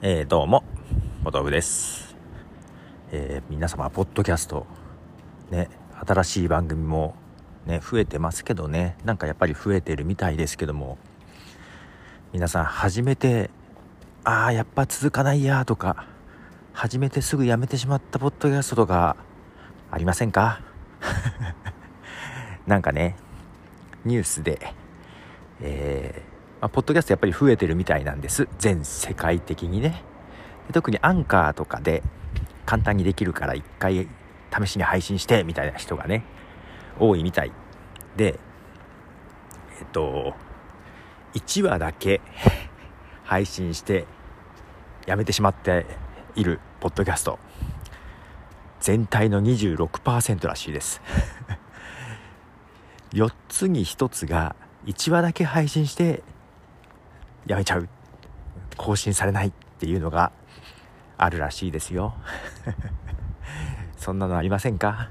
えー、どうも、もとぶです。えー、皆様、ポッドキャスト、ね、新しい番組も、ね、増えてますけどね、なんかやっぱり増えてるみたいですけども、皆さん、初めて、ああ、やっぱ続かないやとか、始めてすぐやめてしまったポッドキャストとか、ありませんか？なんかね、ニュースで、えーまあ、ポッドキャストやっぱり増えてるみたいなんです。全世界的にね。で特にアンカーとかで簡単にできるから一回試しに配信してみたいな人がね多いみたい。でえっと1話だけ 配信してやめてしまっているポッドキャスト。全体の26%らしいです。4つに1つが1話だけ配信してやめちゃう。更新されないっていうのがあるらしいですよ。そんなのありませんか？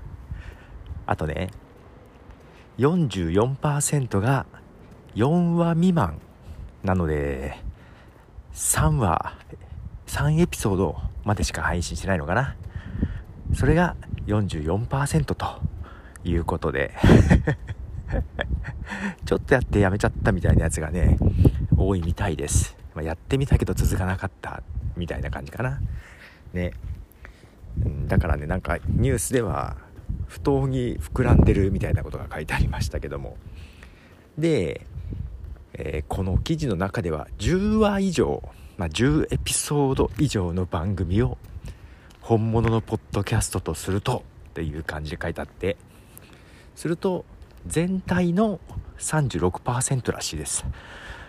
あとね44%が4話未満なので3話3エピソードまでしか配信してないのかな？それが44%ということで。ちょっとやってやめちゃったみたいなやつがね多いみたいです、まあ、やってみたけど続かなかったみたいな感じかな。ね。だからねなんかニュースでは不当に膨らんでるみたいなことが書いてありましたけども。で、えー、この記事の中では10話以上、まあ、10エピソード以上の番組を本物のポッドキャストとするとっていう感じで書いてあって。すると全体の36%らしいです。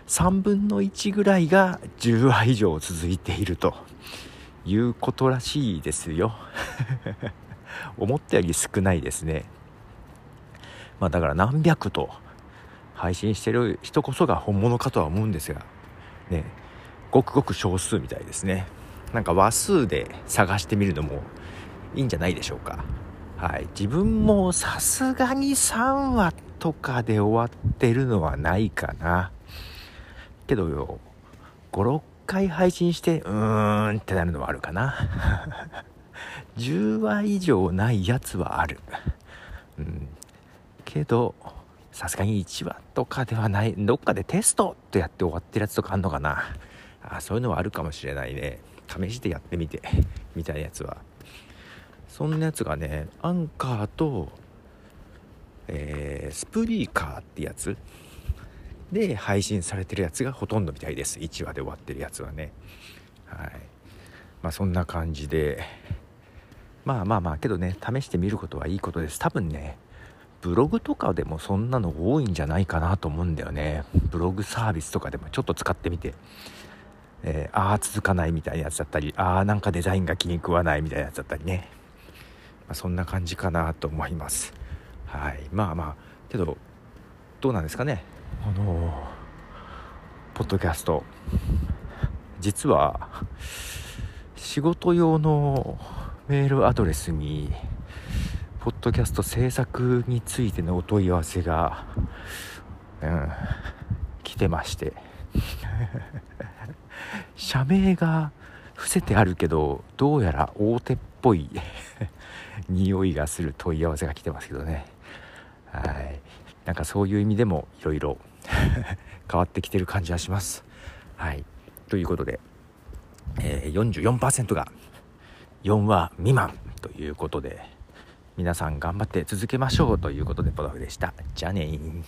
3分の1ぐらいが10話以上続いているということらしいですよ。思ったより少ないですね。まあだから何百と配信してる人こそが本物かとは思うんですがねごくごく少数みたいですね。なんか話数で探してみるのもいいんじゃないでしょうか。はい。自分もさすがに3話とかで終わってるのはないかな。けどよ56回配信してうーんってなるのはあるかな。10話以上ないやつはある。うん。けどさすがに1話とかではない。どっかでテストってやって終わってるやつとかあんのかな。あそういうのはあるかもしれないね。試してやってみて。みたいなやつは。そんなやつがねアンカーと、えー、スプリーカーってやつ。で配信されてるやつがほとんどみたいです。1話で終わってるやつはね。はい。まあそんな感じで。まあまあまあけどね試してみることはいいことです。多分ねブログとかでもそんなの多いんじゃないかなと思うんだよね。ブログサービスとかでもちょっと使ってみて。えー、ああ続かないみたいなやつだったりああなんかデザインが気に食わないみたいなやつだったりね、まあ、そんな感じかなと思います。はい。まあまあけどどうなんですかね。あのポッドキャスト。実は仕事用のメールアドレスにポッドキャスト制作についてのお問い合わせが、うん、来てまして。社名が伏せてあるけどどうやら大手っぽい。匂いがする問い合わせが来てますけどね。はい。なんかそういう意味でもいろいろ変わってきてる感じはします。はい、ということで、えー、44%が4話未満ということで皆さん頑張って続けましょうということでポトフでした。じゃあねー